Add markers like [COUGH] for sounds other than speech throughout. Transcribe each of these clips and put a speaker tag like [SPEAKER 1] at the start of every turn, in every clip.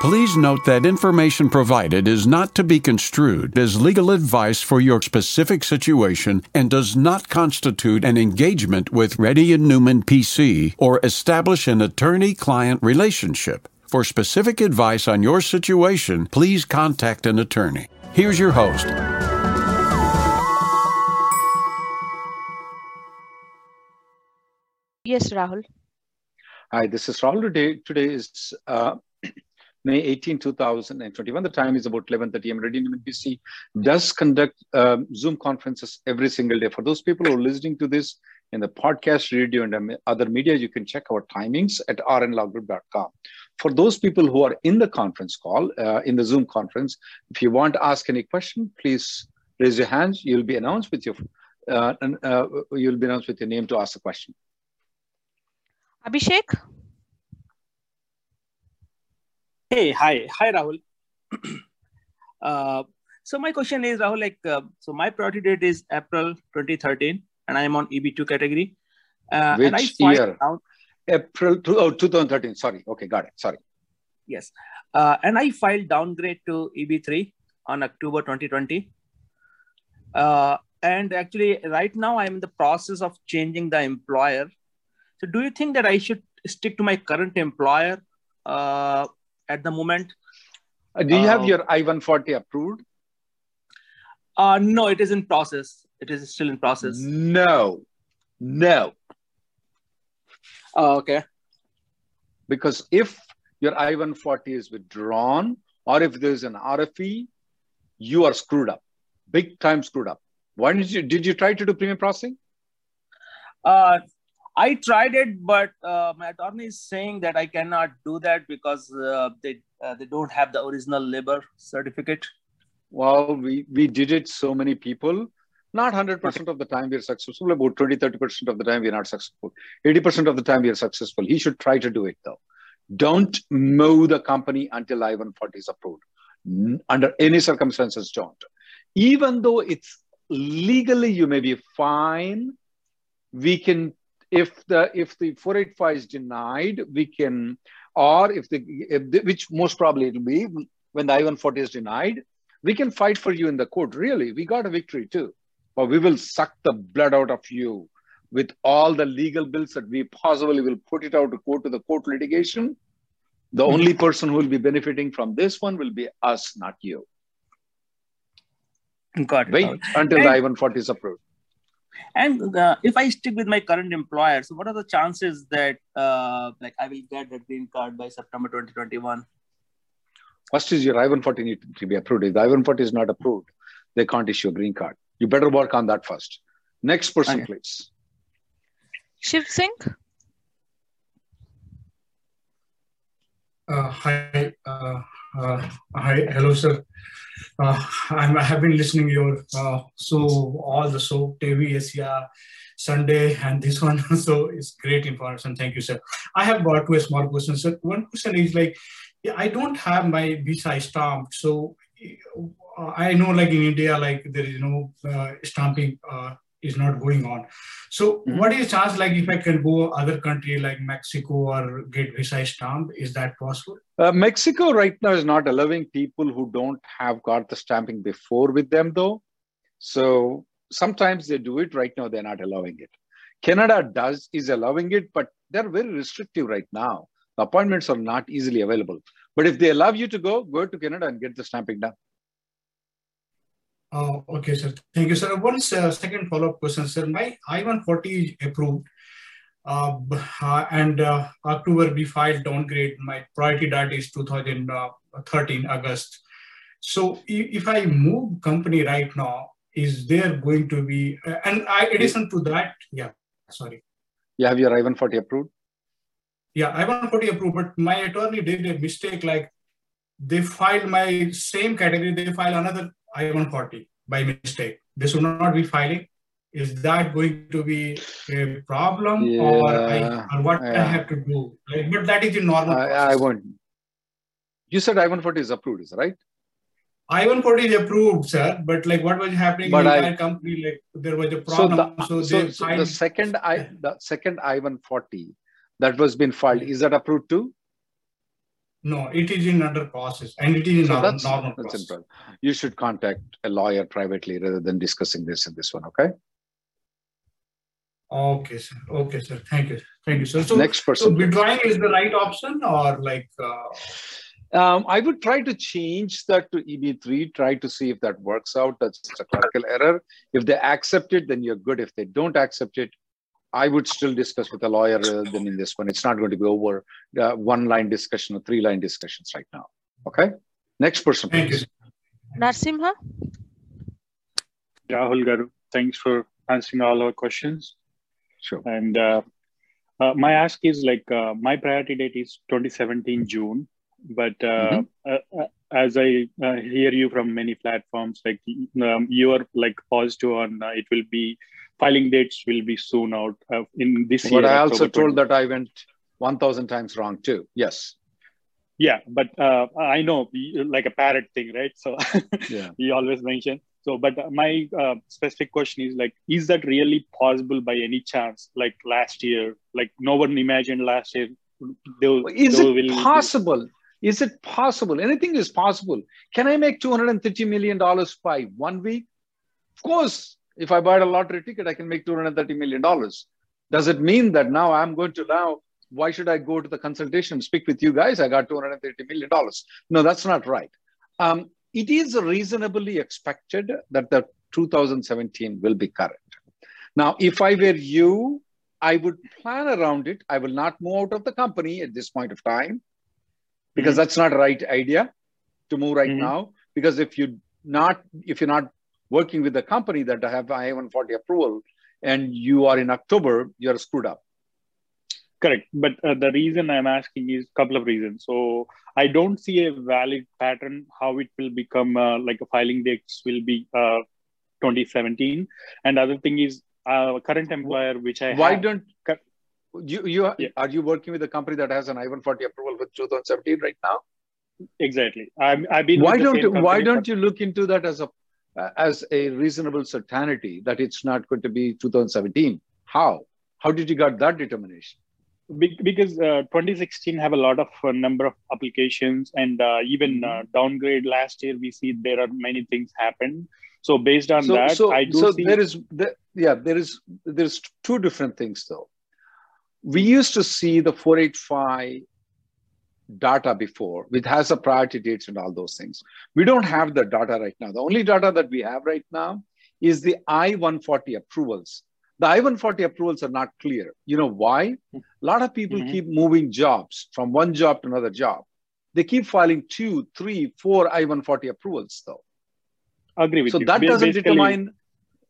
[SPEAKER 1] Please note that information provided is not to be construed as legal advice for your specific situation and does not constitute an engagement with Reddy and Neumann PC or establish an attorney-client relationship. For specific advice on your situation, please contact an attorney. Here's your host.
[SPEAKER 2] Yes, Rahul.
[SPEAKER 3] Hi, this is Rahul. Today, today is uh, May 18, 2021. The time is about 11.30 am. Radio NBC does conduct um, Zoom conferences every single day. For those people who are listening to this in the podcast, radio, and um, other media, you can check our timings at rnlawgroup.com. For those people who are in the conference call, uh, in the Zoom conference, if you want to ask any question, please raise your hands. You'll be announced with your uh, uh, you'll be announced with your name to ask a question.
[SPEAKER 2] Abhishek?
[SPEAKER 4] Hey, hi, hi, Rahul. [CLEARS THROAT] uh, so my question is, Rahul, like, uh, so my priority date is April 2013, and I am on EB2 category.
[SPEAKER 3] Uh, Which and I year? Down, April two, oh, 2013. Sorry. Okay, got it. Sorry.
[SPEAKER 4] Yes. Uh, and I filed downgrade to EB3 on October 2020. Uh, and actually, right now, I'm in the process of changing the employer. So, do you think that I should stick to my current employer uh, at the moment.
[SPEAKER 3] Uh, do you have uh, your I-140 approved?
[SPEAKER 4] Uh, no, it is in process. It is still in process.
[SPEAKER 3] No, no.
[SPEAKER 4] Oh, okay.
[SPEAKER 3] Because if your I-140 is withdrawn or if there's an RFE, you are screwed up, big time screwed up. Why did you, did you try to do premium processing?
[SPEAKER 4] Uh, I tried it, but uh, my attorney is saying that I cannot do that because uh, they uh, they don't have the original labor certificate.
[SPEAKER 3] Well, we we did it so many people. Not 100% of the time we are successful. About 20, 30% of the time we are not successful. 80% of the time we are successful. He should try to do it though. Don't mow the company until I-140 is approved. Under any circumstances, don't. Even though it's legally you may be fine, we can if the if the 485 is denied, we can, or if the, if the which most probably it will be when the I-140 is denied, we can fight for you in the court. Really, we got a victory too, but we will suck the blood out of you with all the legal bills that we possibly will put it out to court to the court litigation. The mm-hmm. only person who will be benefiting from this one will be us, not you.
[SPEAKER 4] Got it.
[SPEAKER 3] Wait until and, the I-140 is approved.
[SPEAKER 4] And uh, if I stick with my current employer, so what are the chances that uh, like I will get that green card by September 2021?
[SPEAKER 3] First is your I-140 need to be approved. If the I-140 is not approved, they can't issue a green card. You better work on that first. Next person, okay. please.
[SPEAKER 2] Shiv Singh.
[SPEAKER 5] Uh, hi, uh, uh, hi, hello, sir uh, i have been listening your uh, so all the so TV Asia Sunday and this one. [LAUGHS] So it's great information. Thank you, sir. I have got two small questions. Sir, one question is like, I don't have my visa stamp. So uh, I know like in India, like there is no uh, stamping uh, is not going on. So mm-hmm. what is chance like if I can go other country like Mexico or get visa stamp? Is that possible?
[SPEAKER 3] Uh, Mexico right now is not allowing people who don't have got the stamping before with them though. So sometimes they do it right now, they're not allowing it. Canada does is allowing it, but they're very restrictive right now. The appointments are not easily available. But if they allow you to go, go to Canada and get the stamping done.
[SPEAKER 5] Oh, okay, sir. Thank you, sir. One uh, second follow-up question, sir. My I-140 is approved, uh, uh, and uh, October we filed downgrade. My priority date is 2013 August. So if I move company right now, is there going to be, uh, and I, addition to that, yeah, sorry.
[SPEAKER 3] You have your I-140 approved?
[SPEAKER 5] Yeah, I-140 approved, but my attorney did a mistake like they filed my same category, they filed another I-140 by mistake. They should not be filing. Is that going to be a problem
[SPEAKER 3] Yeah,
[SPEAKER 5] or, I, or what I have to do? Like, but that is the normal
[SPEAKER 3] I, I
[SPEAKER 5] process.
[SPEAKER 3] won't. You said I-140 is approved, is right?
[SPEAKER 5] I-140 is approved, sir, but like what was happening
[SPEAKER 3] But
[SPEAKER 5] in
[SPEAKER 3] I-
[SPEAKER 5] my company, like there was a
[SPEAKER 3] So
[SPEAKER 5] problem.
[SPEAKER 3] the,
[SPEAKER 5] So,
[SPEAKER 3] so,
[SPEAKER 5] they
[SPEAKER 3] so the second I the second I-140 that was been filed, is that approved too?
[SPEAKER 5] No, it is in under process and it is in
[SPEAKER 3] So
[SPEAKER 5] normal,
[SPEAKER 3] that's,
[SPEAKER 5] normal
[SPEAKER 3] that's
[SPEAKER 5] process.
[SPEAKER 3] important. You should contact a lawyer privately rather than discussing this in this one, okay?
[SPEAKER 5] Okay, sir. Okay, sir. Thank you. Thank you, sir. So,
[SPEAKER 3] Next person.
[SPEAKER 5] so withdrawing is the right option or like, uh,
[SPEAKER 3] Um, I would try to change that to EB3, try to see if that works out. That's a clerical error. If they accept it, then you're good. If they don't accept it, I would still discuss with a lawyer than in this one. It's not going to be over uh, one line discussion or three line discussions right now. Okay. Next person,
[SPEAKER 5] thank you.
[SPEAKER 3] please.
[SPEAKER 2] Narsimha?
[SPEAKER 6] Rahul Garu, thanks for answering all our questions.
[SPEAKER 3] Sure.
[SPEAKER 6] And uh, uh, my ask is like uh, my priority date is 2017 June, but uh, uh, uh, as I uh, hear you from many platforms, like um, you are like positive on uh, it will be filing dates will be soon out uh, in this year.
[SPEAKER 3] But I also
[SPEAKER 6] October
[SPEAKER 3] told
[SPEAKER 6] 20.
[SPEAKER 3] that I went 1,000 times wrong too. Yes.
[SPEAKER 6] Yeah, but uh, I know like a parrot thing, right? So [LAUGHS]
[SPEAKER 3] Yeah.
[SPEAKER 6] you always mention. So, but my uh, specific question is like, is that really possible by any chance? Like last year, like no one imagined last year. They'll,
[SPEAKER 3] Is
[SPEAKER 6] they
[SPEAKER 3] it
[SPEAKER 6] will-
[SPEAKER 3] possible? Is it possible? Anything is possible. Can I make $230 million by one week? Of course. If I buy a lottery ticket, I can make $230 million. Does it mean that now I'm going to now, why should I go to the consultation, speak with you guys? I got $230 million. No, that's not right. Um, it is reasonably expected that the 2017 will be current. Now, if I were you, I would plan around it. I will not move out of the company at this point of time because
[SPEAKER 6] Mhm.
[SPEAKER 3] that's not the right idea to move right
[SPEAKER 6] Mhm.
[SPEAKER 3] now. Because if you not if you're not working with the company that I have I-140 approval and you are in October, you're screwed up.
[SPEAKER 6] Correct. But uh, the reason I'm asking is a couple of reasons. So I don't see a valid pattern how it will become uh, like a filing dates will be uh, 2017. And other thing is uh, current employer, which I
[SPEAKER 3] Why
[SPEAKER 6] have,
[SPEAKER 3] don't you you
[SPEAKER 6] Yeah.
[SPEAKER 3] are you working with a company that has an I-140 approval with 2017 right now?
[SPEAKER 6] exactly. I'm, I've been
[SPEAKER 3] why don't why don't you look into that as a as a reasonable certainty that it's not going to be 2017 how? How did you got that determination?
[SPEAKER 6] Because uh, 2016 have a lot of uh, number of applications and uh, even uh, downgrade. Last year we see there are many things happen. So based on
[SPEAKER 3] so
[SPEAKER 6] that
[SPEAKER 3] so,
[SPEAKER 6] i do
[SPEAKER 3] so
[SPEAKER 6] see
[SPEAKER 3] there is there, yeah there is there's two different things though. We used to see the 485 data before which has a priority dates and all those things. We don't have the data right now. The only data that we have right now is the i-140 approvals. The i-140 approvals are not clear. You know why? A lot of people
[SPEAKER 6] Mhm.
[SPEAKER 3] keep moving jobs from one job to another job. They keep filing two three four i-140 approvals though.
[SPEAKER 6] Agree with you.
[SPEAKER 3] so
[SPEAKER 6] you.
[SPEAKER 3] that doesn't determine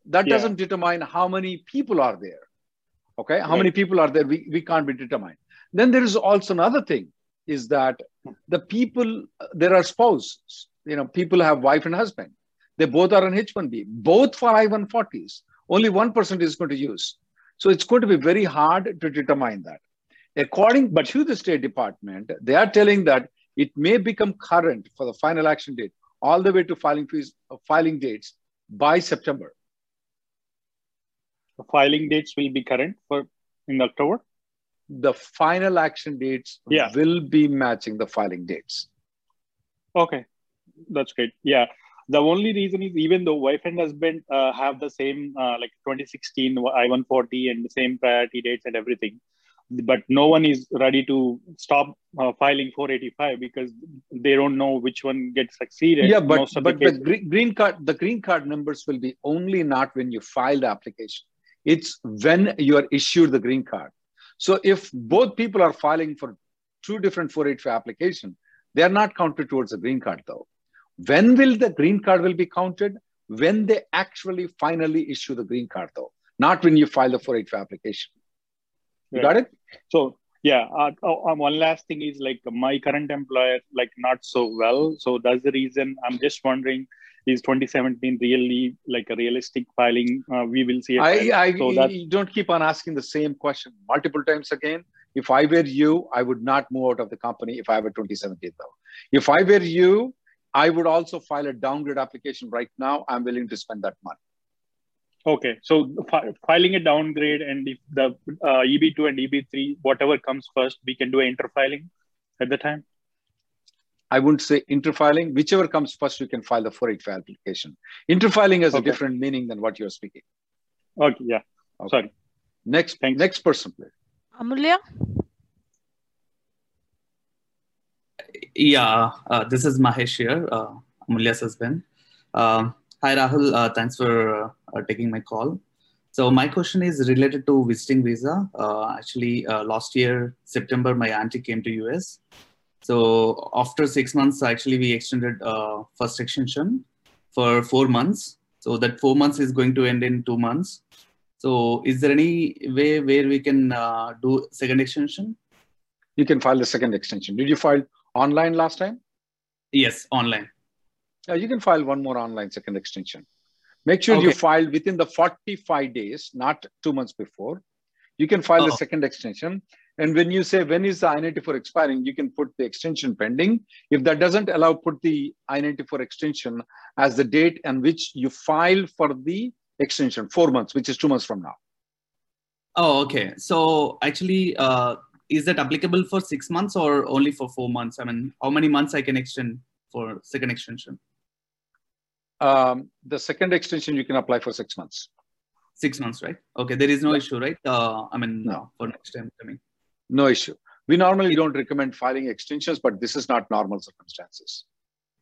[SPEAKER 3] that
[SPEAKER 6] Yeah.
[SPEAKER 3] doesn't determine how many people are there. Okay? How
[SPEAKER 6] Right.
[SPEAKER 3] many people are there we, we can't be determined. Then there is also another thing is that the people there are spouses you know people have wife and husband. They both are on h1b both for i140s only one person is going to use. So it's going to be very hard to determine that. According
[SPEAKER 6] But-
[SPEAKER 3] to the state department they are telling that it may become current for the final action date all the way to filing fees uh, filing dates by september.
[SPEAKER 6] The filing dates will be current for in october
[SPEAKER 3] the final action dates
[SPEAKER 6] Yeah.
[SPEAKER 3] will be matching the filing dates.
[SPEAKER 6] Okay. That's great. Yeah. The only reason is even though wife and husband uh, have the same uh, like 2016 i140 and the same priority dates and everything but no one is ready to stop uh, filing 485 because they don't know which one gets succeeded.
[SPEAKER 3] Yeah but
[SPEAKER 6] the
[SPEAKER 3] but the green, green card the green card numbers will be only not when you file the application. It's when you are issued the green card so if both people are filing for two different 485 application they are not counted towards the green card though when will the green card will be counted when they actually finally issue the green card though not when you file the 485 application you
[SPEAKER 6] Right.
[SPEAKER 3] got it
[SPEAKER 6] So Yeah. Uh, oh, um, one last thing is like my current employer, like not so well. So that's the reason I'm just wondering is 2017 really like a realistic filing? Uh, we will see.
[SPEAKER 3] I, I so that... don't keep on asking the same question multiple times again. If I were you, I would not move out of the company if I were 2017 though. If I were you, I would also file a downgrade application right now. I'm willing to spend that money.
[SPEAKER 6] Okay, so fi- filing a downgrade and if the uh, EB2 and EB3, whatever comes first, we can do an interfiling at the time.
[SPEAKER 3] I wouldn't say interfiling. Whichever comes first, you can file the 485 application. Interfiling has okay. a different meaning than what you're speaking.
[SPEAKER 6] Okay, yeah. Okay. Sorry.
[SPEAKER 3] Next, Thanks. next person, please.
[SPEAKER 2] Amulya?
[SPEAKER 7] Yeah, uh, this is Mahesh here, uh, Amulya's husband. Uh, hi, Rahul. Uh, thanks for uh, taking my call. So my question is related to visiting visa. Uh, actually, uh, last year, September, my auntie came to US. So after six months, actually, we extended first extension for four months. So that four months is going to end in two months. So is there any way where we can do second extension?
[SPEAKER 3] You can file the second extension. Did you file online last time?
[SPEAKER 7] Yes, online.
[SPEAKER 3] Uh, you can file one more online second extension. Make sure okay. you file within the 45 days, not two months before. You can file oh. the second extension. And when you say when is the I-94 expiring, you can put the extension pending. If that doesn't allow, put the I-94 extension as the date on which you file for the extension, four months, which is two months from now.
[SPEAKER 7] Oh, okay. So actually, uh, is that applicable for six months or only for four months? I mean, how many months I can extend for second extension?
[SPEAKER 3] Um, the second extension you can apply for six months.
[SPEAKER 7] Six months, right? Okay, there is no issue, right? Uh, I mean, no. for next time coming.
[SPEAKER 3] No issue. We normally don't recommend filing extensions, but this is not normal circumstances.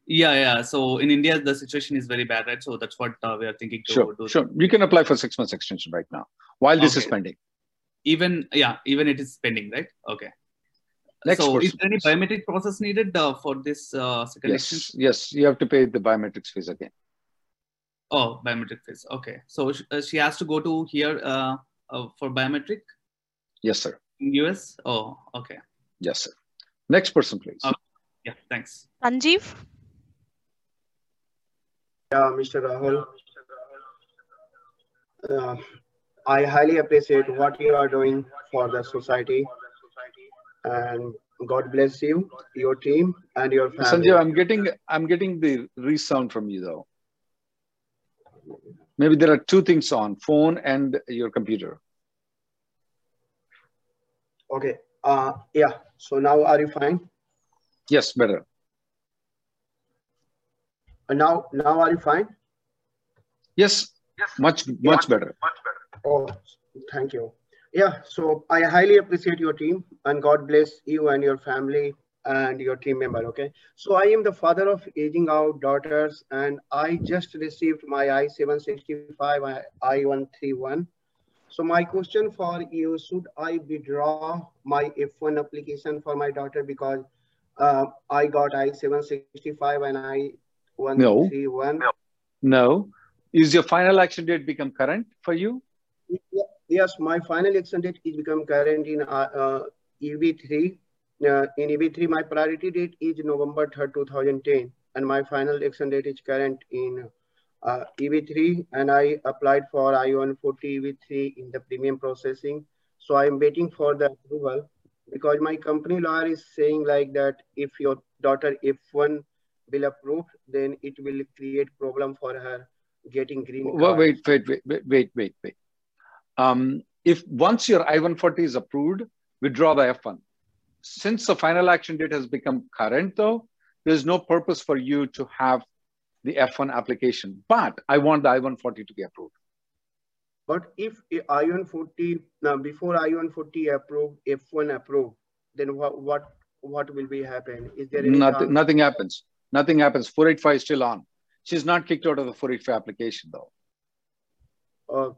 [SPEAKER 7] Yeah, yeah. So in India, the situation is very bad, right? So that's what uh, we are thinking to
[SPEAKER 3] sure,
[SPEAKER 7] do.
[SPEAKER 3] Sure, you can apply for six months extension right now while this okay. is pending
[SPEAKER 7] even yeah even it is pending right okay Next so person, is there any biometric process needed uh, for this uh, second
[SPEAKER 3] yes extension? yes you have to pay the biometrics fees again
[SPEAKER 7] oh biometric fees okay so uh, she has to go to here uh, uh, for biometric
[SPEAKER 3] yes sir
[SPEAKER 7] us oh okay
[SPEAKER 3] yes sir next person please
[SPEAKER 7] uh, yeah thanks
[SPEAKER 2] sanjeev
[SPEAKER 8] yeah mr rahul uh, I highly appreciate what you are doing for the society. And God bless you, your team, and your family.
[SPEAKER 3] Sanjay, I'm getting I'm getting the resound from you though. Maybe there are two things on phone and your computer.
[SPEAKER 8] Okay. Uh, yeah. So now are you fine?
[SPEAKER 3] Yes, better.
[SPEAKER 8] And now, now are you fine?
[SPEAKER 3] Yes, yes. much, much better.
[SPEAKER 8] Much better. Oh, thank you. Yeah, so I highly appreciate your team and God bless you and your family and your team member. Okay. So I am the father of aging out daughters and I just received my I-765 I-131. So my question for you, should I withdraw my F1 application for my daughter because uh, I got I-765 and I-131?
[SPEAKER 3] No. no. Is your final action date become current for you?
[SPEAKER 8] Yes, my final action date is become current in uh, uh, EB3. Uh, in EB3, my priority date is November 3rd, 2010. And my final action date is current in uh, EB3. And I applied for I-140 EB3 in the premium processing. So I'm waiting for the approval because my company lawyer is saying like that if your daughter F1 will approve, then it will create problem for her getting green
[SPEAKER 3] card. Wait, wait, wait, wait, wait, wait, wait um, if once your I-140 is approved, withdraw the F1. Since the final action date has become current though, there's no purpose for you to have the F1 application, but I want the I-140 to be approved.
[SPEAKER 8] But if I-140, now before I-140 approved, F1 approved, then what, what, what will be happen? Is there
[SPEAKER 3] nothing, nothing happens. Nothing happens. 485 is still on. She's not kicked out of the 485 application though.
[SPEAKER 8] Uh,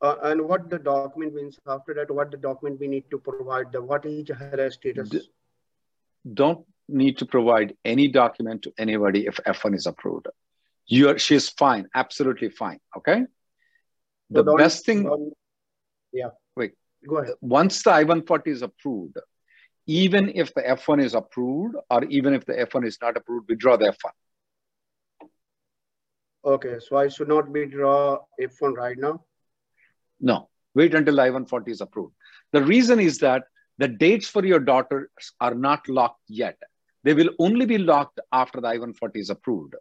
[SPEAKER 8] uh, and what the document means after that what the document we need to provide the what is her status
[SPEAKER 3] don't need to provide any document to anybody if f1 is approved you are she's fine absolutely fine okay the so best thing
[SPEAKER 8] yeah
[SPEAKER 3] wait
[SPEAKER 8] Go ahead.
[SPEAKER 3] Once the I-140 is approved, even if the F1 is approved or even if the F1 is not approved, withdraw the F1.
[SPEAKER 8] Okay, so I should not withdraw F1 right now?
[SPEAKER 3] No, wait until I-140 is approved. The reason is that the dates for your daughters are not locked yet. They will only be locked after the I-140 is approved.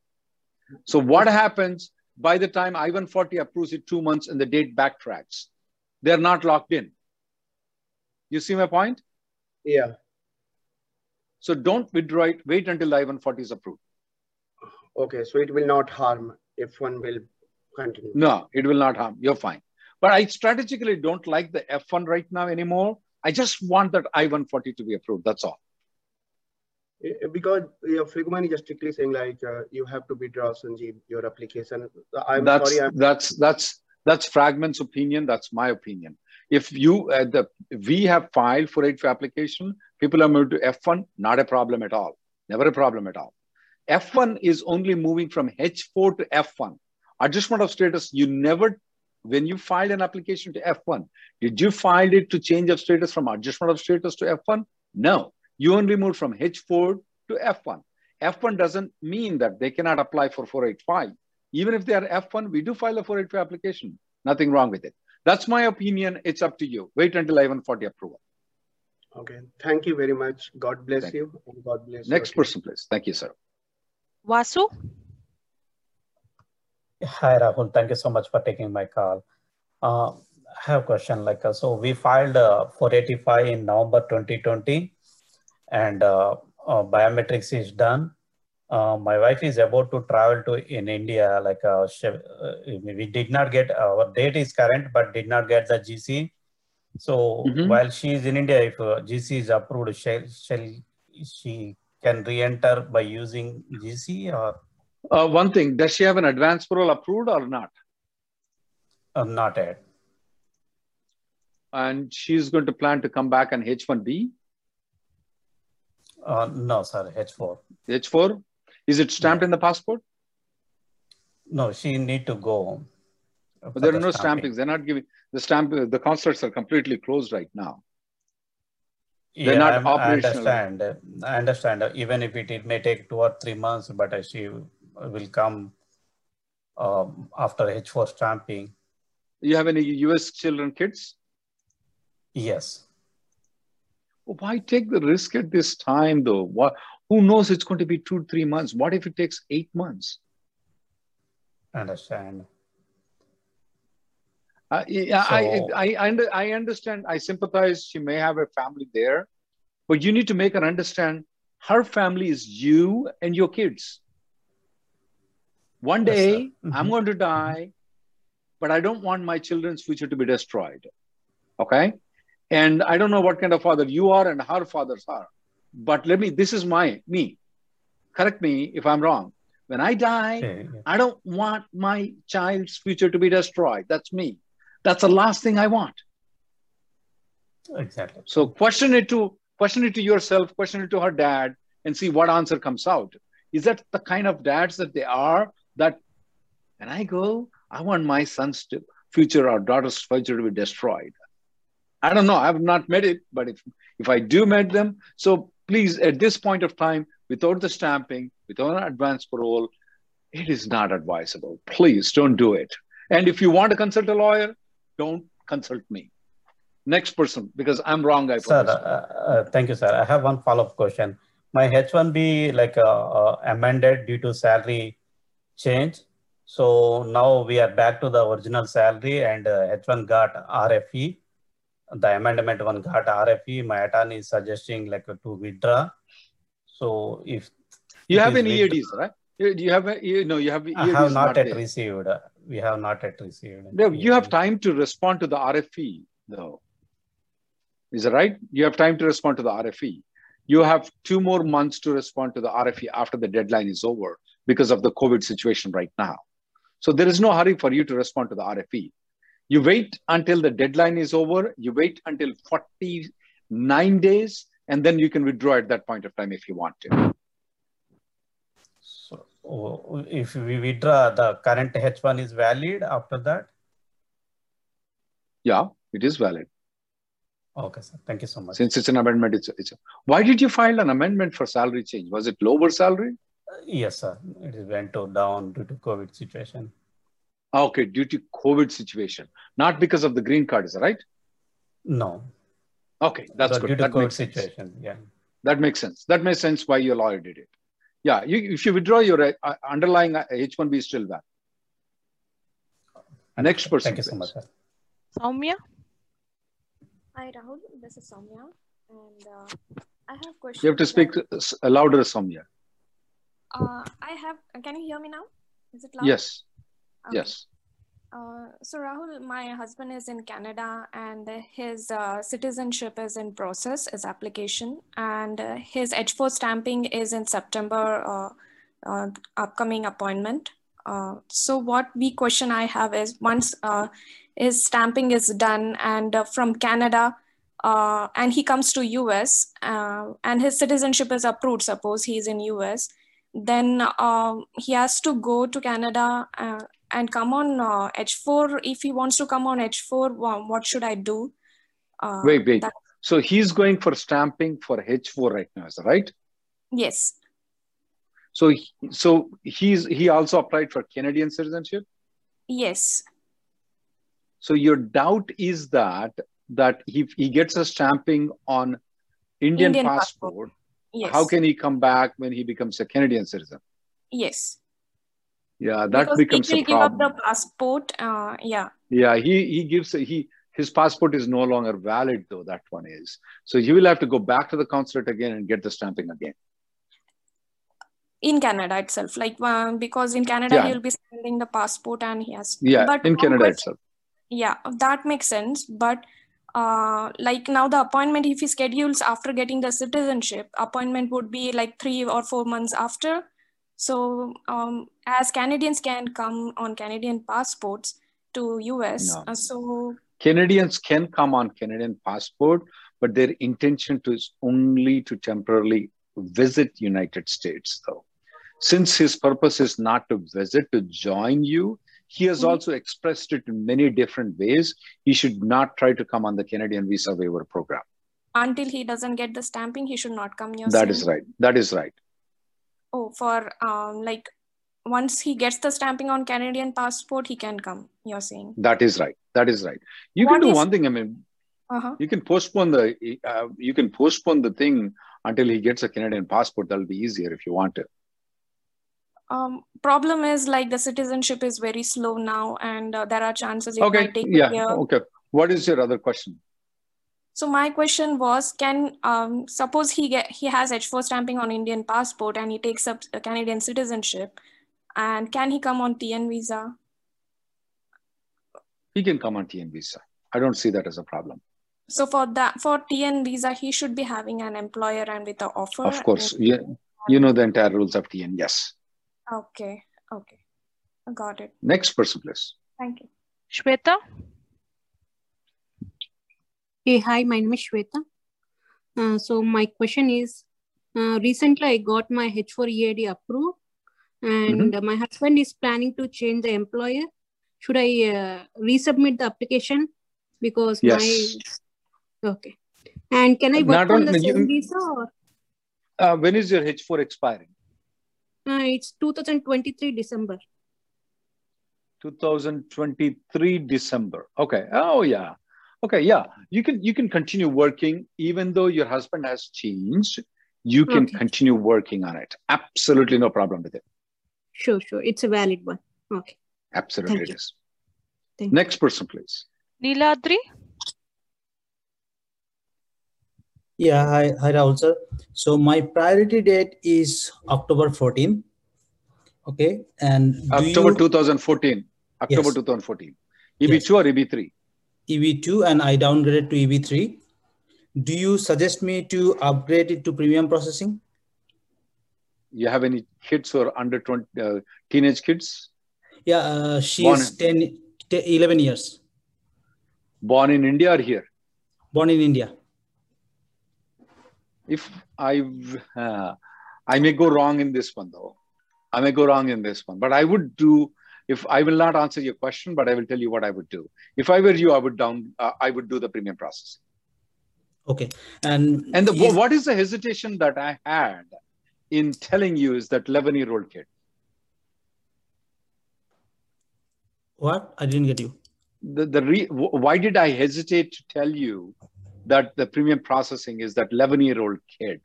[SPEAKER 3] So what happens by the time I-140 approves it two months and the date backtracks? They're not locked in. You see my point?
[SPEAKER 8] Yeah.
[SPEAKER 3] So don't withdraw it. Wait until the I-140 is approved.
[SPEAKER 8] Okay, so it will not harm if one will continue.
[SPEAKER 3] No, it will not harm. You're fine. But I strategically don't like the F1 right now anymore. I just want that I-140 to be approved. That's all.
[SPEAKER 8] Eh, Because yeah, Fragomen is strictly saying like uh, you have to withdraw Sanjeev your application. I'm
[SPEAKER 3] that's
[SPEAKER 8] sorry. I'm,
[SPEAKER 3] that's that's that's Fragomen's opinion. That's my opinion. If you uh, the we have filed for for application, people are moved to F1, not a problem at all. Never a problem at all. F1 is only moving from H4 to F1. Adjustment of status, you never, when you filed an application to F1, did you file it to change of status from adjustment of status to F1? No, you only moved from H4 to F1. F1 doesn't mean that they cannot apply for 485. Even if they are F1, we do file a 485 application. Nothing wrong with it. That's my opinion. It's up to you. Wait until I-140 approval.
[SPEAKER 8] okay, thank you very much. God bless
[SPEAKER 3] Thank
[SPEAKER 8] you. and God bless.
[SPEAKER 3] Next
[SPEAKER 8] your team.
[SPEAKER 3] person, please. Thank you, sir.
[SPEAKER 2] Vasu?
[SPEAKER 9] Hi, Rahul. Thank you so much for taking my call. Uh, I have a question. Like, uh, so we filed uh, 485 in November 2020, and uh, uh, biometrics is done. Uh, my wife is about to travel to in India. Like, uh, she, uh, we did not get our date is current, but did not get the GC. So
[SPEAKER 3] Mhm.
[SPEAKER 9] while she is in India, if uh, GC is approved, shall, shall she can re-enter by using GC or
[SPEAKER 3] Uh, one thing, does she have an advance parole approved or not?
[SPEAKER 9] uh, not yet?
[SPEAKER 3] And she's going to plan to come back on H1B,
[SPEAKER 9] Uh, no, sir, H4.
[SPEAKER 3] H4. Is it stamped in the passport?
[SPEAKER 9] No, she need to go.
[SPEAKER 3] But there
[SPEAKER 9] the
[SPEAKER 3] are no
[SPEAKER 9] stamping.
[SPEAKER 3] stampings. They're not giving the stamp. The consulates are completely closed right now.
[SPEAKER 9] Yeah,
[SPEAKER 3] They're not
[SPEAKER 9] I'm- I understand. I understand. Even if it, it may take two or three months, but uh, she will come um, after H4 stamping.
[SPEAKER 3] You have any US children, kids?
[SPEAKER 9] Yes.
[SPEAKER 3] Why take the risk at this time, though? What? Who knows? It's going to be two, three months. What if it takes eight months?
[SPEAKER 9] Understand.
[SPEAKER 3] Uh, yeah, I,
[SPEAKER 9] So-
[SPEAKER 3] I, I, under, I understand. I sympathize. She may have a family there, but you need to make her understand her family is you and your kids. One
[SPEAKER 9] Yes,
[SPEAKER 3] day I'm
[SPEAKER 9] Mhm.
[SPEAKER 3] going to die, but I don't want my children's future to be destroyed. Okay. And I don't know what kind of father you are and her fathers are. But let me, this is my, me. Correct me if I'm wrong. When I die. I don't want my child's future to be destroyed. That's me. That's the last thing I want.
[SPEAKER 9] Exactly.
[SPEAKER 3] So question it to question it to yourself, question it to her dad, and see what answer comes out. Is that the kind of dads that they are? That when I go, I want my son's future or daughter's future to be destroyed. I don't know. I've not met it, but if if I do met them, so please at this point of time, without the stamping, without an advance parole, it is not advisable. Please don't do it. And if you want to consult a lawyer, don't consult me. Next person, because I'm wrong. I
[SPEAKER 9] Sir, uh, uh, thank you, sir. I have one follow-up question. My H1B like uh, uh, amended due to salary change. So now we are back to the original salary and uh, H1 got RFE. The amendment one got RFE. My attorney is suggesting like to withdraw. So if
[SPEAKER 3] You have an EADs, right? You you have a, you know, you have
[SPEAKER 9] I have not yet received. We have not yet received.
[SPEAKER 3] No, you have time to respond to the RFE, though. Is that right? You have time to respond to the RFE. You have two more months to respond to the RFE after the deadline is over because of the COVID situation right now. So there is no hurry for you to respond to the RFE. You wait until the deadline is over. You wait until 49 days, and then you can withdraw at that point of time if you want to.
[SPEAKER 9] So oh, if we withdraw, the current H1 is valid after that?
[SPEAKER 3] Yeah, it is valid.
[SPEAKER 9] Okay, sir. Thank you so much.
[SPEAKER 3] Since it's an amendment, it's, it's why did you file an amendment for salary change? Was it lower salary?
[SPEAKER 9] Yes, sir. It went down due to COVID situation.
[SPEAKER 3] Okay, due to COVID situation, not because of the green card, is that right?
[SPEAKER 9] No.
[SPEAKER 3] Okay, that's
[SPEAKER 9] But
[SPEAKER 3] good.
[SPEAKER 9] Due to
[SPEAKER 3] That
[SPEAKER 9] COVID
[SPEAKER 3] makes sense.
[SPEAKER 9] Yeah.
[SPEAKER 3] That makes sense. That makes sense why your lawyer did it. Yeah, you, if you withdraw your uh, underlying uh, H1B is still valid. Next person.
[SPEAKER 9] Thank you so much, sir.
[SPEAKER 2] Soumya?
[SPEAKER 10] Hi Rahul, this is Soumya, and uh, I have questions.
[SPEAKER 3] You have to speak s- louder, Soumya.
[SPEAKER 10] Uh, I have. Can you hear me now? Is it loud?
[SPEAKER 3] Yes,
[SPEAKER 10] Okay.
[SPEAKER 3] yes.
[SPEAKER 10] Uh, so Rahul, my husband is in Canada, and his uh, citizenship is in process, his application, and uh, his H4 stamping is in September. Uh, uh, upcoming appointment. Uh, so what we question I have is once uh, his stamping is done and uh, from Canada uh, and he comes to US uh, and his citizenship is approved, suppose he's in US, then he has to go to Canada uh, and come on uh, H4. If he wants to come on H4, what should I do? Uh,
[SPEAKER 3] Wait, wait.
[SPEAKER 10] that-
[SPEAKER 3] So he's going for stamping for H4 right now, is that right?
[SPEAKER 10] yes,
[SPEAKER 3] So, so he's he also applied for Canadian citizenship.
[SPEAKER 10] yes,
[SPEAKER 3] So your doubt is that that if he gets a stamping on Indian,
[SPEAKER 10] Indian
[SPEAKER 3] passport,
[SPEAKER 10] passport. yes.
[SPEAKER 3] how can he come back when he becomes a Canadian citizen?
[SPEAKER 10] yes.
[SPEAKER 3] Yeah, that
[SPEAKER 10] because
[SPEAKER 3] becomes
[SPEAKER 10] he
[SPEAKER 3] a
[SPEAKER 10] will give up the passport. Uh, yeah,
[SPEAKER 3] Yeah, he he gives he his passport is no longer valid though that one is. So he will have to go back to the consulate again and get the stamping again.
[SPEAKER 10] in Canada itself, like uh, because in Canada
[SPEAKER 3] Yeah.
[SPEAKER 10] he will be sending the passport and he has.
[SPEAKER 3] Yeah,
[SPEAKER 10] but
[SPEAKER 3] in Canada itself.
[SPEAKER 10] Yeah, that makes sense. But uh, like now the appointment, if he schedules after getting the citizenship, appointment would be like three or four months after. So um, as Canadians can come on Canadian passports to US,
[SPEAKER 3] No.
[SPEAKER 10] uh, so
[SPEAKER 3] Canadians can come on Canadian passport, but their intention to is only to temporarily visit United States though. Since his purpose is not to visit, to join you, he has
[SPEAKER 10] Mhm.
[SPEAKER 3] also expressed it in many different ways. He should not try to come on the Canadian visa waiver program.
[SPEAKER 10] until he doesn't get the stamping, he should not come. You're
[SPEAKER 3] That is right. That is right.
[SPEAKER 10] Oh, for um, like once he gets the stamping on Canadian passport, he can come. You're saying.
[SPEAKER 3] That is right. That is right. You
[SPEAKER 10] What
[SPEAKER 3] can do
[SPEAKER 10] is-
[SPEAKER 3] one thing. I mean,
[SPEAKER 10] Uh-huh.
[SPEAKER 3] you can postpone the uh, you can postpone the thing until he gets a Canadian passport. That'll be easier if you want to.
[SPEAKER 10] Um, problem is like the citizenship is very slow now, and uh, there are chances it
[SPEAKER 3] Okay.
[SPEAKER 10] might take
[SPEAKER 3] Yeah.
[SPEAKER 10] year.
[SPEAKER 3] Okay. What is your other question?
[SPEAKER 10] So my question was, can um, suppose he get he has H4 stamping on Indian passport and he takes up a Canadian citizenship, and can he come on TN visa?
[SPEAKER 3] He can come on TN visa. I don't see that as a problem.
[SPEAKER 10] So for that for TN visa, he should be having an employer and with the offer.
[SPEAKER 3] Of course.
[SPEAKER 10] and-
[SPEAKER 3] You, you know the entire rules of TN. Yes.
[SPEAKER 10] Okay. Okay. Got it.
[SPEAKER 3] Next person, please.
[SPEAKER 10] Thank you.
[SPEAKER 2] Shweta?
[SPEAKER 11] Hey, hi, my name is Shweta. Uh, so my question is, uh, recently I got my H4 EAD approved and my husband is planning to change the employer. Should I uh, resubmit the application? Because
[SPEAKER 3] Yes.
[SPEAKER 11] my, okay. And can I work
[SPEAKER 3] Not
[SPEAKER 11] on
[SPEAKER 3] on-
[SPEAKER 11] the same visa or
[SPEAKER 3] Uh, when is your H4 expiring?
[SPEAKER 11] uh, it's 2023 December?
[SPEAKER 3] 2023 December. Okay. Oh yeah. Okay. Yeah. You can you can continue working even though your husband has changed. You can
[SPEAKER 11] Okay.
[SPEAKER 3] continue working on it. Absolutely no problem with it.
[SPEAKER 11] Sure, sure. It's a valid one. Okay.
[SPEAKER 3] Absolutely
[SPEAKER 11] Thank
[SPEAKER 3] it
[SPEAKER 11] you.
[SPEAKER 3] is.
[SPEAKER 11] Thank you.
[SPEAKER 3] Next person, please.
[SPEAKER 2] Neeladri?
[SPEAKER 12] Yeah, hi, hi Rahul sir. So my priority date is October 14. Okay, and
[SPEAKER 3] October
[SPEAKER 12] you
[SPEAKER 3] 2014. October
[SPEAKER 12] Yes.
[SPEAKER 3] 2014. EB2 or EB3?
[SPEAKER 12] EB2 and I downgraded to EB3. Do you suggest me to upgrade it to premium processing?
[SPEAKER 3] You have any kids who are under 20 uh, teenage kids
[SPEAKER 12] Yeah, uh, she
[SPEAKER 3] Born
[SPEAKER 12] is 10, 10, 11 years,
[SPEAKER 3] born in India or here?
[SPEAKER 12] born in India.
[SPEAKER 3] if I uh, I may go wrong in this one though. I may go wrong in this one, but I would do if I will not answer your question, but I will tell you what I would do. If I were you, I would down uh, I would do the premium processing.
[SPEAKER 12] Okay. And
[SPEAKER 3] And the,
[SPEAKER 12] is-
[SPEAKER 3] what is the hesitation that I had in telling you is that 11 year old kid?
[SPEAKER 12] what? I didn't get you.
[SPEAKER 3] The, the re, why did I hesitate to tell you that the premium processing is that 11 year old kid?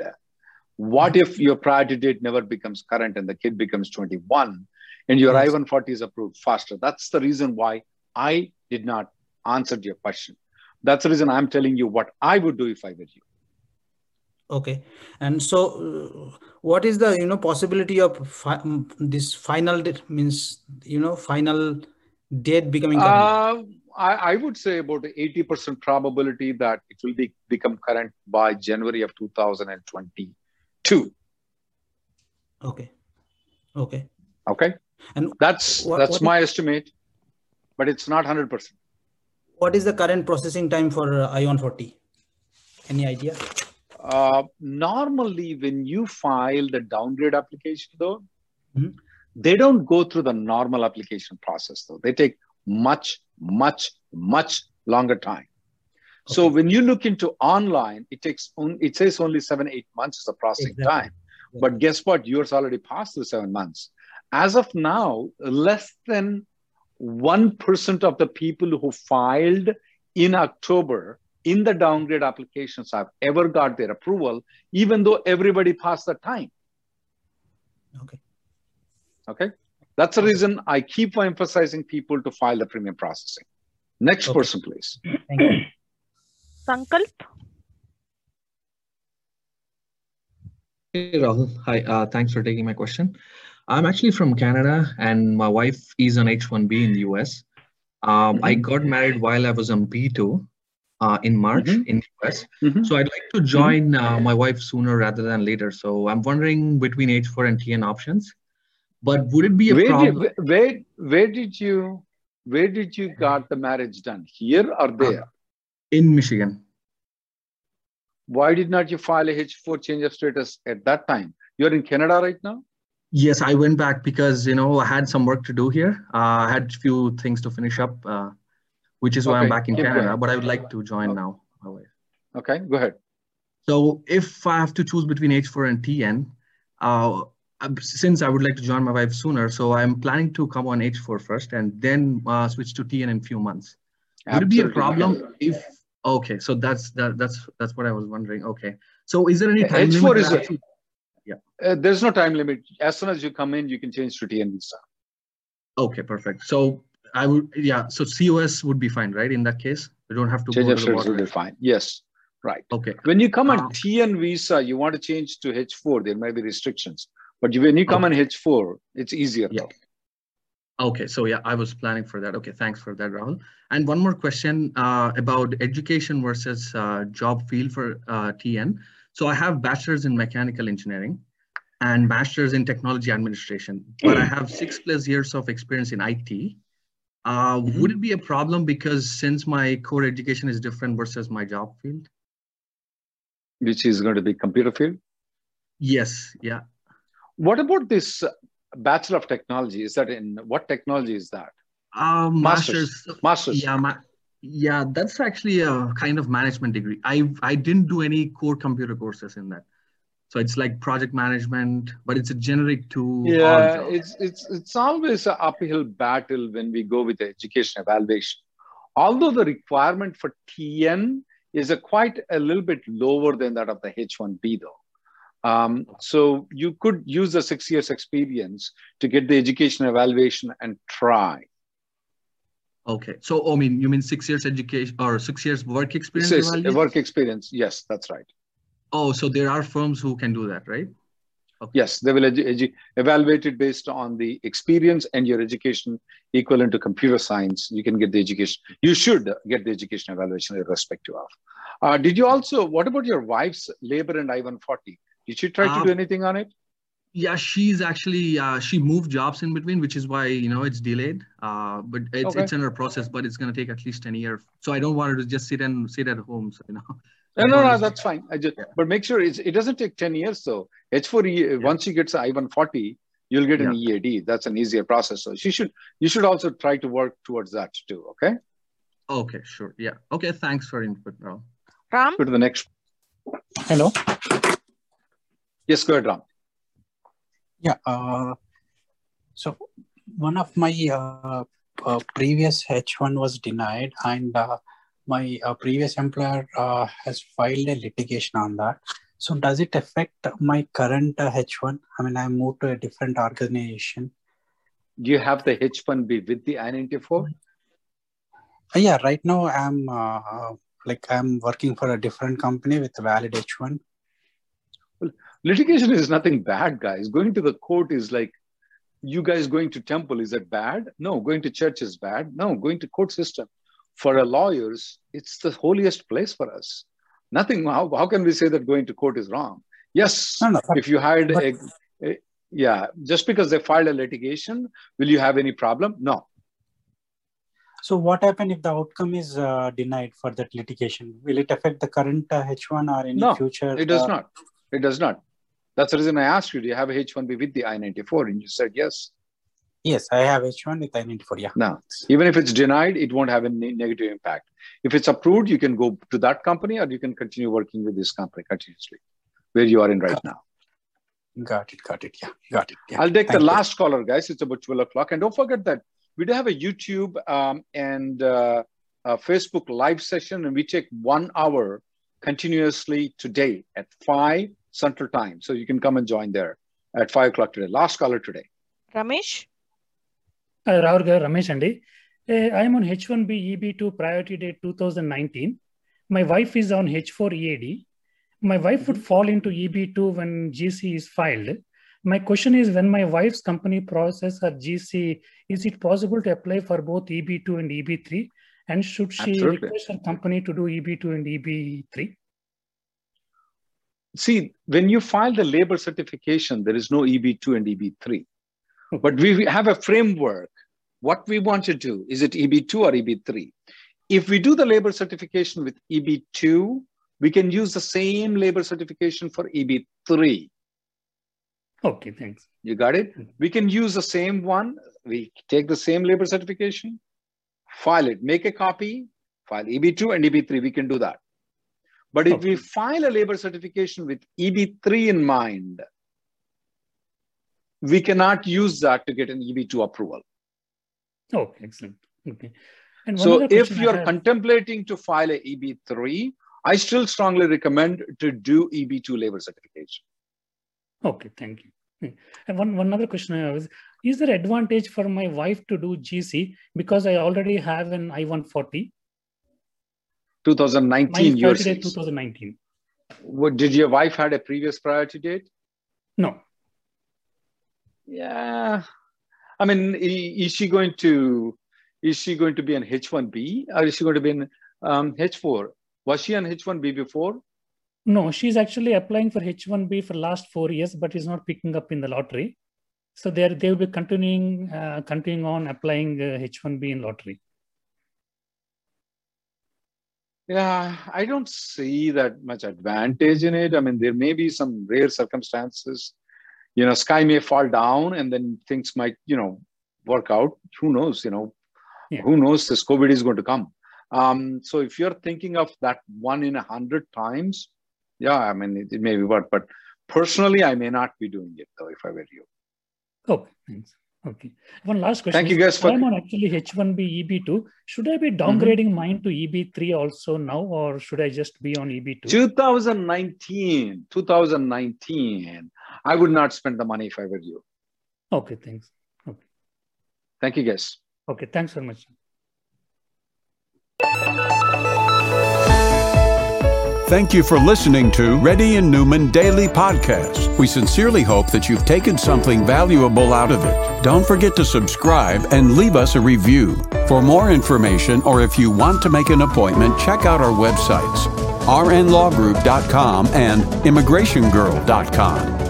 [SPEAKER 3] What if your priority date never becomes current and the kid becomes 21 and your
[SPEAKER 12] Yes.
[SPEAKER 3] I-140 is approved faster? That's the reason why I did not answer your question. That's the reason I'm telling you what I would do if I were you.
[SPEAKER 12] Okay. And so, uh, what is the you know possibility of fi- mm, this final date means you know final date becoming current?
[SPEAKER 3] Uh, I, I would say about 80% probability that it will be become current by January of 2022.
[SPEAKER 12] Okay. Okay.
[SPEAKER 3] Okay.
[SPEAKER 12] And
[SPEAKER 3] That's
[SPEAKER 12] what-
[SPEAKER 3] that's
[SPEAKER 12] what
[SPEAKER 3] my estimate, but it's not 100%.
[SPEAKER 12] what is the current processing time for uh, I-140? Any idea?
[SPEAKER 3] Uh, normally, when you file the downgrade application, though,
[SPEAKER 12] Mhm.
[SPEAKER 3] they don't go through the normal application process, though. They take much, much, much longer time. So when you look into online, it takes on, it says only seven, eight months is the processing
[SPEAKER 12] Exactly.
[SPEAKER 3] time. But guess what? Yours already passed the seven months. As of now, less than 1% of the people who filed in October in the downgrade applications have ever got their approval, even though everybody passed the time.
[SPEAKER 12] Okay.
[SPEAKER 3] Okay. That's the reason I keep emphasizing people to file the premium processing. Next
[SPEAKER 12] Okay.
[SPEAKER 3] person, please.
[SPEAKER 12] Thank you.
[SPEAKER 2] Sankalp?
[SPEAKER 13] Hey Rahul, hi. Uh, thanks for taking my question. I'm actually from Canada, and my wife is on H-1B in the US. Um, I got married while I was on B2 uh, in March
[SPEAKER 3] Mhm.
[SPEAKER 13] in the US.
[SPEAKER 3] Mhm.
[SPEAKER 13] So I'd like to join uh, my wife sooner rather than later. So I'm wondering between H4 and TN options. But would it be a
[SPEAKER 3] Where
[SPEAKER 13] problem?
[SPEAKER 3] did, where, where did you where did you got the marriage done? Here or there?
[SPEAKER 13] in Michigan.
[SPEAKER 3] Why did not you file a H4 change of status at that time? You're in Canada right now?
[SPEAKER 13] Yes, I went back because you know I had some work to do here. Uh, I had a few things to finish up, uh, which is why I'm
[SPEAKER 3] Okay,
[SPEAKER 13] back in
[SPEAKER 3] keep
[SPEAKER 13] Canada.
[SPEAKER 3] going.
[SPEAKER 13] But I would like to join now. My wife.
[SPEAKER 3] Okay, go ahead.
[SPEAKER 13] So if I have to choose between H4 and TN, uh, since I would like to join my wife sooner, so I'm planning to come on H4 first and then uh, switch to TN in a few months. Would it be a problem if? Okay, so that's that, that's that's what I was wondering. Okay, so is there any time
[SPEAKER 3] H4
[SPEAKER 13] limit?
[SPEAKER 3] is a- Uh, there's no time limit. As soon as you come in, you can change to TN visa.
[SPEAKER 13] Okay, perfect. So I would, yeah. So COS would be fine, right? In that case, we don't have to
[SPEAKER 3] Change
[SPEAKER 13] go to the
[SPEAKER 3] status will fine. Yes, right.
[SPEAKER 13] Okay.
[SPEAKER 3] When you come on
[SPEAKER 13] Uh,
[SPEAKER 3] TN visa, you want to change to H4, there may be restrictions. But when you come on H4, it's easier.
[SPEAKER 13] Yeah.
[SPEAKER 3] though.
[SPEAKER 13] Okay, so yeah, I was planning for that. Okay, thanks for that, Rahul. And one more question uh, about education versus uh, job field for uh, TN. So I have bachelor's in mechanical engineering and master's in technology administration, but I [CLEARS THROAT] have six plus years of experience in IT. Uh, Would it be a problem because since my core education is different versus my job field?
[SPEAKER 3] Which is going to be computer field.
[SPEAKER 13] Yes, yeah.
[SPEAKER 3] What about this uh, Bachelor of Technology? Is that in what technology is that?
[SPEAKER 13] Um,
[SPEAKER 3] Masters.
[SPEAKER 13] master's.
[SPEAKER 3] Masters.
[SPEAKER 13] Yeah, ma- yeah, that's actually a kind of management degree. I I didn't do any core computer courses in that, so it's like project management, but it's a generic to
[SPEAKER 3] Yeah, it's it's it's always an uphill battle when we go with the education evaluation. Although the requirement for TN is a quite a little bit lower than that of the H1B though. Um, so you could use the six years experience to get the education evaluation and try.
[SPEAKER 13] Okay, so I mean, you mean six years education or six years work experience? evaluation?
[SPEAKER 3] work experience. Yes, that's right.
[SPEAKER 13] Oh, so there are firms who can do that, right?
[SPEAKER 3] Yes, they will evaluate it based on the experience and your education equivalent to computer science. You can get the education. You should get the education evaluation irrespective of. Uh, did you also, what about your wife's labor and I-140? Did she try to
[SPEAKER 13] Uh,
[SPEAKER 3] do anything on it?
[SPEAKER 13] Yeah, she's actually uh, she moved jobs in between, which is why you know it's delayed. Uh, but it's
[SPEAKER 3] Okay.
[SPEAKER 13] it's in her process, but it's gonna take at least an year. So I don't want her to just sit and sit at home. So you know.
[SPEAKER 3] No, no, no, that's fine. I just, but make sure it's, it doesn't take 10 years though. H4, once she gets I-140, you'll get an EAD. That's an easier process. So she should, you should also try to work towards that too. Okay.
[SPEAKER 13] Okay, sure. Yeah. Okay. Thanks for input, Rahul.
[SPEAKER 2] Ram?
[SPEAKER 3] Go to the next.
[SPEAKER 14] Hello.
[SPEAKER 3] Yes, go ahead, Ram.
[SPEAKER 14] Yeah. Uh, so one of my uh, uh, previous H1 was denied, and uh, my uh, previous employer uh, has filed a litigation on that. So does it affect my current uh, H1? I mean, I moved to a different organization.
[SPEAKER 3] Do you have the H1B with the I-94?
[SPEAKER 14] Uh, yeah, right now I'm uh, like I'm working for a different company with a valid H1.
[SPEAKER 3] Well, litigation is nothing bad, guys. Going to the court is like you guys going to temple. Is that bad? No. Going to church is bad. No. Going to court system for a lawyers, it's the holiest place for us. Nothing. How, how can we say that going to court is wrong? Yes.
[SPEAKER 14] No, no, but-
[SPEAKER 3] if you hired
[SPEAKER 14] but-
[SPEAKER 3] a, a yeah, just because they filed a litigation, will you have any problem? No.
[SPEAKER 14] So what happens if the outcome is uh, denied for that litigation? Will it affect the current uh, H1 or any
[SPEAKER 3] No,
[SPEAKER 14] future?
[SPEAKER 3] It does
[SPEAKER 14] uh,
[SPEAKER 3] not. It does not. That's the reason I asked you, do you have a H1B with the I-94? And you said yes.
[SPEAKER 14] Yes, I have H1 with I-94. Yeah.
[SPEAKER 3] Now, even if it's denied, it won't have any negative impact. If it's approved, you can go to that company or you can continue working with this company continuously, where you are in right now.
[SPEAKER 14] Got it. Got it. Yeah. Got it. Yeah.
[SPEAKER 3] I'll take the
[SPEAKER 14] Thank you.
[SPEAKER 3] last caller, guys. It's about 12 o'clock. And don't forget that we do have a YouTube um, and uh, a Facebook live session, and we take one hour continuously today at 5 Central Time. So you can come and join there at 5 o'clock today. Last caller today.
[SPEAKER 2] Ramesh?
[SPEAKER 15] Uh, Rahul garu, Ramesh. Uh, I am on H1B EB2 priority date 2019. My wife is on H4 EAD. My wife would fall into EB2 when GC is filed. My question is when my wife's company process her GC, is it possible to apply for both EB2 and EB3? And should she
[SPEAKER 3] Absolutely.
[SPEAKER 15] request her company to do EB2 and EB3?
[SPEAKER 3] See, when you file the labor certification, there is no EB2 and EB3. [LAUGHS] But we have a framework. What we want to do, is it EB2 or EB3? If we do the labor certification with EB2, we can use the same labor certification for EB3.
[SPEAKER 15] Okay, thanks.
[SPEAKER 3] You got it? Mm-hmm. We can use the same one. We take the same labor certification, file it, make a copy, file EB2 and EB3. We can do that. But if we file a labor certification with EB3 in mind, we cannot use that to get an EB2 approval.
[SPEAKER 15] Oh, excellent. Okay. And
[SPEAKER 3] So if you're
[SPEAKER 15] have-
[SPEAKER 3] contemplating to file a EB3, I still strongly recommend to do EB2 labor certification.
[SPEAKER 15] Okay, thank you. And one, one other question I have is, is there advantage for my wife to do GC because I already have an I-140?
[SPEAKER 3] 2019
[SPEAKER 15] My
[SPEAKER 3] year
[SPEAKER 15] priority date
[SPEAKER 3] says.
[SPEAKER 15] 2019.
[SPEAKER 3] What, did your wife had a previous priority date?
[SPEAKER 15] No.
[SPEAKER 3] Yeah. I mean, is she going to is she going to be an H1B or is she going to be an um, H4? Was she an H1B before?
[SPEAKER 15] No, she's actually applying for H1B for last four years, but is not picking up in the lottery. So they're they will be continuing uh, continuing on applying uh, H1B in lottery.
[SPEAKER 3] Yeah, I don't see that much advantage in it. I mean, there may be some rare circumstances. You know, sky may fall down and then things might, you know, work out. Who knows? You know,
[SPEAKER 15] Yeah.
[SPEAKER 3] who knows this COVID is going to come. Um, so if you're thinking of that one in a hundred times, yeah, I mean, it, it may be what, but personally, I may not be doing it though, if I were you.
[SPEAKER 15] Okay, thanks. Okay. One last question.
[SPEAKER 3] Thank you guys for-
[SPEAKER 15] I'm on actually H1B EB2. Should I be downgrading mine to EB3 also now, or should I just be on E EB2?
[SPEAKER 3] 2019, 2019, I would not spend the money if I were you.
[SPEAKER 15] Okay, thanks. Okay.
[SPEAKER 3] Thank you, guys.
[SPEAKER 15] Okay, thanks very much.
[SPEAKER 1] Thank you for listening to Reddy and Neumann Daily Podcast. We sincerely hope that you've taken something valuable out of it. Don't forget to subscribe and leave us a review. For more information or if you want to make an appointment, check out our websites rnlawgroup.com and immigrationgirl.com.